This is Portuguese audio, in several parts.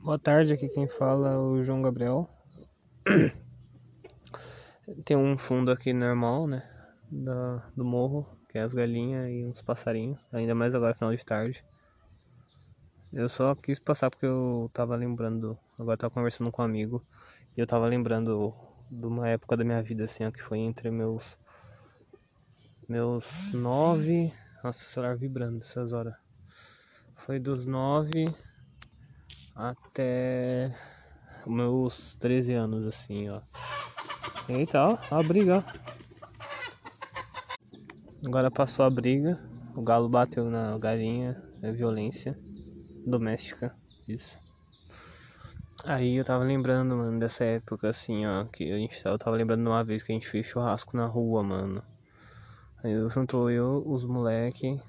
Boa tarde, aqui quem fala é o João Gabriel. Tem um fundo aqui normal, né? Da, do morro, que é as galinhas e uns passarinhos, ainda mais agora final de tarde. Eu só quis passar porque eu tava lembrando, agora tava conversando com um amigo, e eu tava lembrando de uma época da minha vida, assim, ó, que foi entre meus. Meus nove. Nossa, o celular vibrando essas horas. Foi dos nove até meus 13 anos, assim, ó. Eita, ó, a briga. Agora passou a briga, o galo bateu na galinha, é violência doméstica, isso. Aí eu tava lembrando, mano, dessa época, assim, ó, que a gente eu tava lembrando uma vez que a gente fez churrasco na rua, mano. Aí eu juntou eu, os moleque,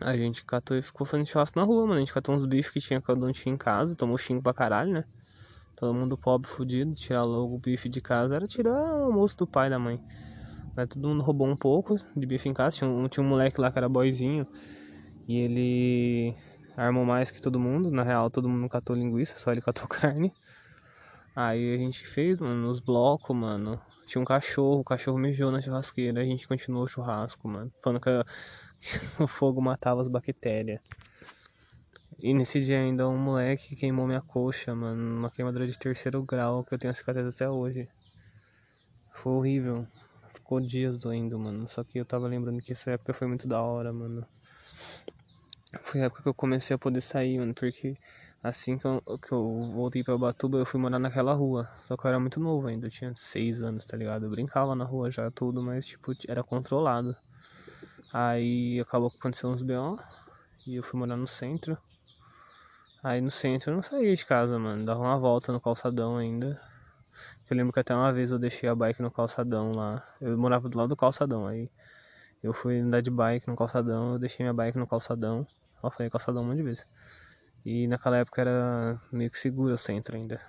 a gente catou e ficou fazendo churrasco na rua, mano. A gente catou uns bifes que tinha cada um tinha em casa, tomou xingo pra caralho, né? Todo mundo pobre, fudido, tirar logo o bife de casa era tirar o almoço do pai e da mãe. Mas todo mundo roubou um pouco de bife em casa. Tinha um, tinha um moleque lá que era boizinho e ele armou mais que todo mundo. Na real, todo mundo catou linguiça, só ele catou carne. Aí a gente fez, mano, nos blocos, mano. Tinha um cachorro, o cachorro mijou na churrasqueira. A gente continuou o churrasco, mano. Falando que o fogo matava as bactérias. E nesse dia ainda um moleque queimou minha coxa, mano. Uma queimadura de terceiro grau que eu tenho a cicatriz até hoje. Foi horrível. Ficou dias doendo, mano. Só que eu tava lembrando que essa época foi muito da hora, mano. Foi a época que eu comecei a poder sair, mano. Porque assim que eu, que eu voltei pra Batuba, eu fui morar naquela rua. Só que eu era muito novo ainda. Eu tinha seis anos, tá ligado? Eu brincava na rua já, tudo, mas, tipo, era controlado. Aí acabou acontecendo uns B.O. E eu fui morar no centro. Aí no centro eu não saía de casa, mano. Dava uma volta no calçadão ainda. Eu lembro que até uma vez eu deixei a bike no calçadão lá. Eu morava do lado do calçadão. Aí eu fui andar de bike no calçadão. Eu deixei minha bike no calçadão. Eu falei calçadão um monte de vezes. E naquela época era meio que seguro o centro ainda.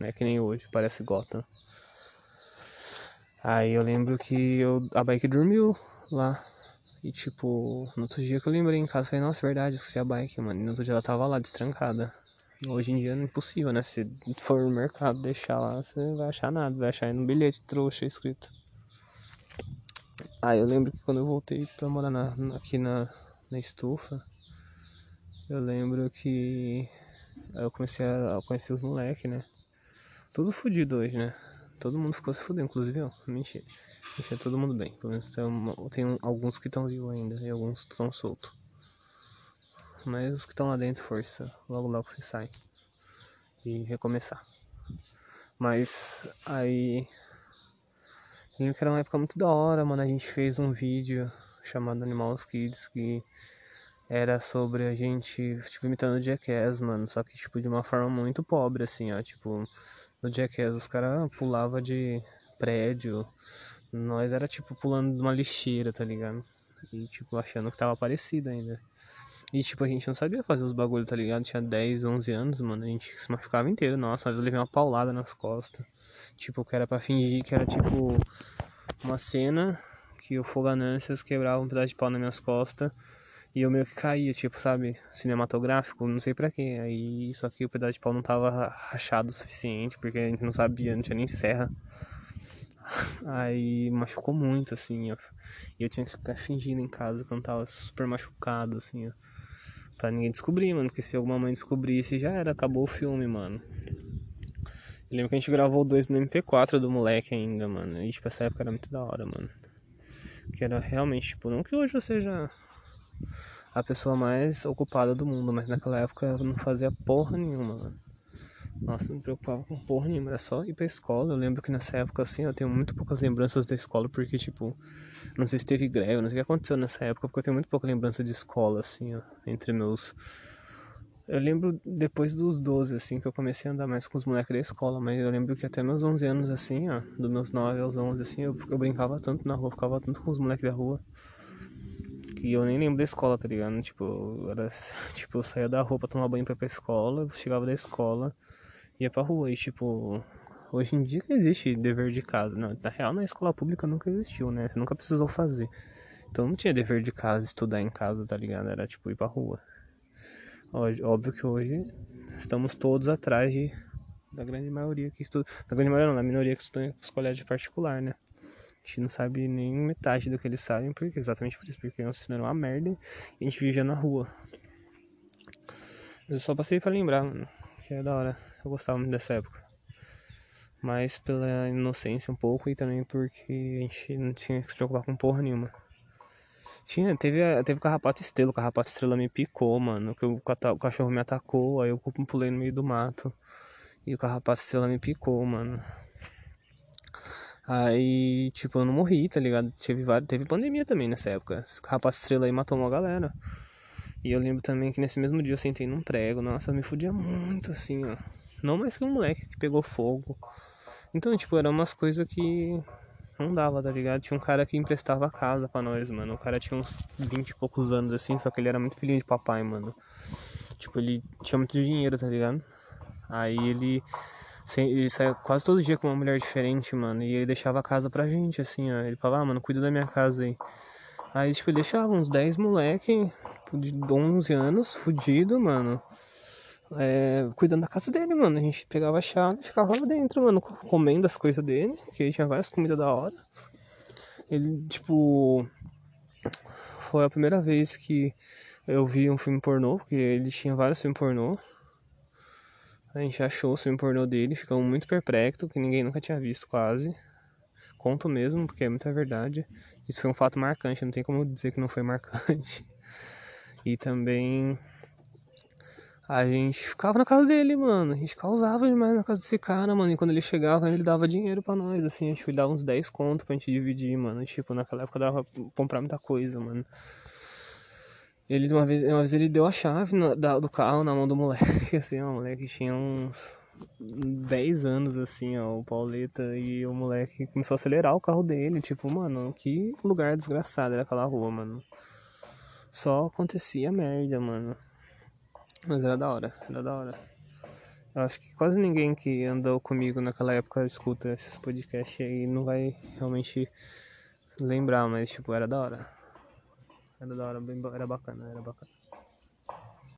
Não é que nem hoje, parece Gotham. Aí eu lembro que eu, a bike dormiu lá. E tipo, no outro dia que eu lembrei em casa, falei, nossa, é verdade, esqueci a bike, mano. E no outro dia ela tava lá, destrancada. Hoje em dia é impossível, né? Se for no mercado deixar lá, você não vai achar nada, vai achar no bilhete trouxa escrito. Aí eu lembro que quando eu voltei pra morar na, aqui na, na estufa, eu lembro que eu comecei a conhecer os moleques, né? Tudo fodido hoje, né? Todo mundo ficou se fudendo, inclusive eu. Mentira. Deixa todo mundo bem. Pelo menos tem, tem alguns que estão vivos ainda e alguns estão soltos. Mas os que estão lá dentro, força. Logo logo você sai. E recomeçar. Mas aí. Lembro que era uma época muito da hora, mano. A gente fez um vídeo chamado Animals Kids que era sobre a gente, tipo, imitando o Jackass, mano. Só que, tipo, de uma forma muito pobre, assim, ó. Tipo, no Jackass os caras pulavam de prédio, nós era tipo pulando de uma lixeira, tá ligado? E tipo achando que tava parecido ainda. E tipo, a gente não sabia fazer os bagulho, tá ligado? Tinha 10, 11 anos, mano. A gente se machucava inteiro. Nossa, eu levei uma paulada nas costas. Tipo, que era pra fingir que era tipo uma cena que o Foganâncias quebrava um pedaço de pau nas minhas costas. E eu meio que caía, tipo, sabe, cinematográfico, não sei pra quê. Aí, só que o pedaço de pau não tava rachado o suficiente, porque a gente não sabia, não tinha nem serra. Aí machucou muito, assim, ó. E eu tinha que ficar fingindo em casa quando tava super machucado, assim, ó. Pra ninguém descobrir, mano. Porque se alguma mãe descobrisse, já era, acabou o filme, mano. Eu lembro que a gente gravou dois no MP4 do moleque ainda, mano. E tipo, essa época era muito da hora, mano. Que era realmente, tipo, não que hoje eu seja a pessoa mais ocupada do mundo, mas naquela época eu não fazia porra nenhuma, mano. Nossa, não me preocupava com porra nenhuma, era só ir pra escola. Eu lembro que nessa época, assim, eu tenho muito poucas lembranças da escola, porque, tipo, não sei se teve greve, não sei o que aconteceu nessa época, porque eu tenho muito pouca lembrança de escola, assim, ó, entre meus. Eu lembro depois dos 12, assim, que eu comecei a andar mais com os moleques da escola, mas eu lembro que até meus 11 anos, assim, ó, dos meus 9 aos 11, assim, eu, eu brincava tanto na rua, ficava tanto com os moleques da rua, que eu nem lembro da escola, tá ligado? Tipo, era, tipo, eu saía da rua pra tomar banho pra ir pra escola, chegava da escola, ia pra rua. E tipo, hoje em dia que existe dever de casa. Não, na real, na escola pública nunca existiu, né? Você nunca precisou fazer. Então não tinha dever de casa, estudar em casa, tá ligado? Era tipo ir pra rua. Óbvio que hoje estamos todos atrás de, da grande maioria que estuda. Da grande maioria não, da minoria que estuda em colégio particular, né? A gente não sabe nem metade do que eles sabem, porque exatamente por isso, porque o ensino era uma merda e a gente vivia na rua. Eu só passei pra lembrar, mano, que é da hora. Eu gostava muito dessa época. Mas pela inocência um pouco e também porque a gente não tinha que se preocupar com porra nenhuma. Tinha, teve, teve carrapato estrela, o carrapato estrela me picou, mano. Que o, o cachorro me atacou, aí eu pulei no meio do mato. E o carrapato estrela me picou, mano. Aí, tipo, eu não morri, tá ligado? Teve, teve pandemia também nessa época. Carrapato estrela aí matou uma galera. E eu lembro também que nesse mesmo dia eu sentei num prego. Nossa, me fudia muito, assim, ó. Não mais que um moleque que pegou fogo. Então, tipo, eram umas coisas que não dava, tá ligado? Tinha um cara que emprestava a casa pra nós, mano. O cara tinha uns 20 e poucos anos assim, só que ele era muito filhinho de papai, mano. Tipo, ele tinha muito dinheiro, tá ligado? Aí ele, ele saia quase todo dia com uma mulher diferente, mano. E ele deixava a casa pra gente, assim, ó. Ele falava, ah, mano, cuida da minha casa aí. Aí, tipo, ele deixava uns 10 moleque de 11 anos, fudido, mano é, cuidando da casa dele, mano. A gente pegava a chave e ficava lá dentro, mano, comendo as coisas dele, que ele tinha várias comidas da hora. Ele, tipo, foi a primeira vez que eu vi um filme pornô, porque ele tinha vários filmes pornô. A gente achou o filme pornô dele, ficamos muito perplexo, que ninguém nunca tinha visto quase. Conto mesmo, porque é muita verdade. Isso foi um fato marcante, não tem como dizer que não foi marcante. E também a gente ficava na casa dele, mano. A gente causava demais na casa desse cara, mano. E quando ele chegava, ele dava dinheiro pra nós, assim. A gente dava uns 10 conto pra gente dividir, mano. Tipo, naquela época dava pra comprar muita coisa, mano. Ele, uma vez, uma vez ele deu a chave na, da, do carro na mão do moleque, assim, ó. O moleque tinha uns 10 anos, assim, ó, o Pauleta. E o moleque começou a acelerar o carro dele. Tipo, mano, que lugar desgraçado era aquela rua, mano. Só acontecia merda, mano. Mas era da hora, era da hora. Eu acho que quase ninguém que andou comigo naquela época escuta esses podcasts aí não vai realmente lembrar, mas tipo, era da hora. Era da hora, bem, era bacana, era bacana.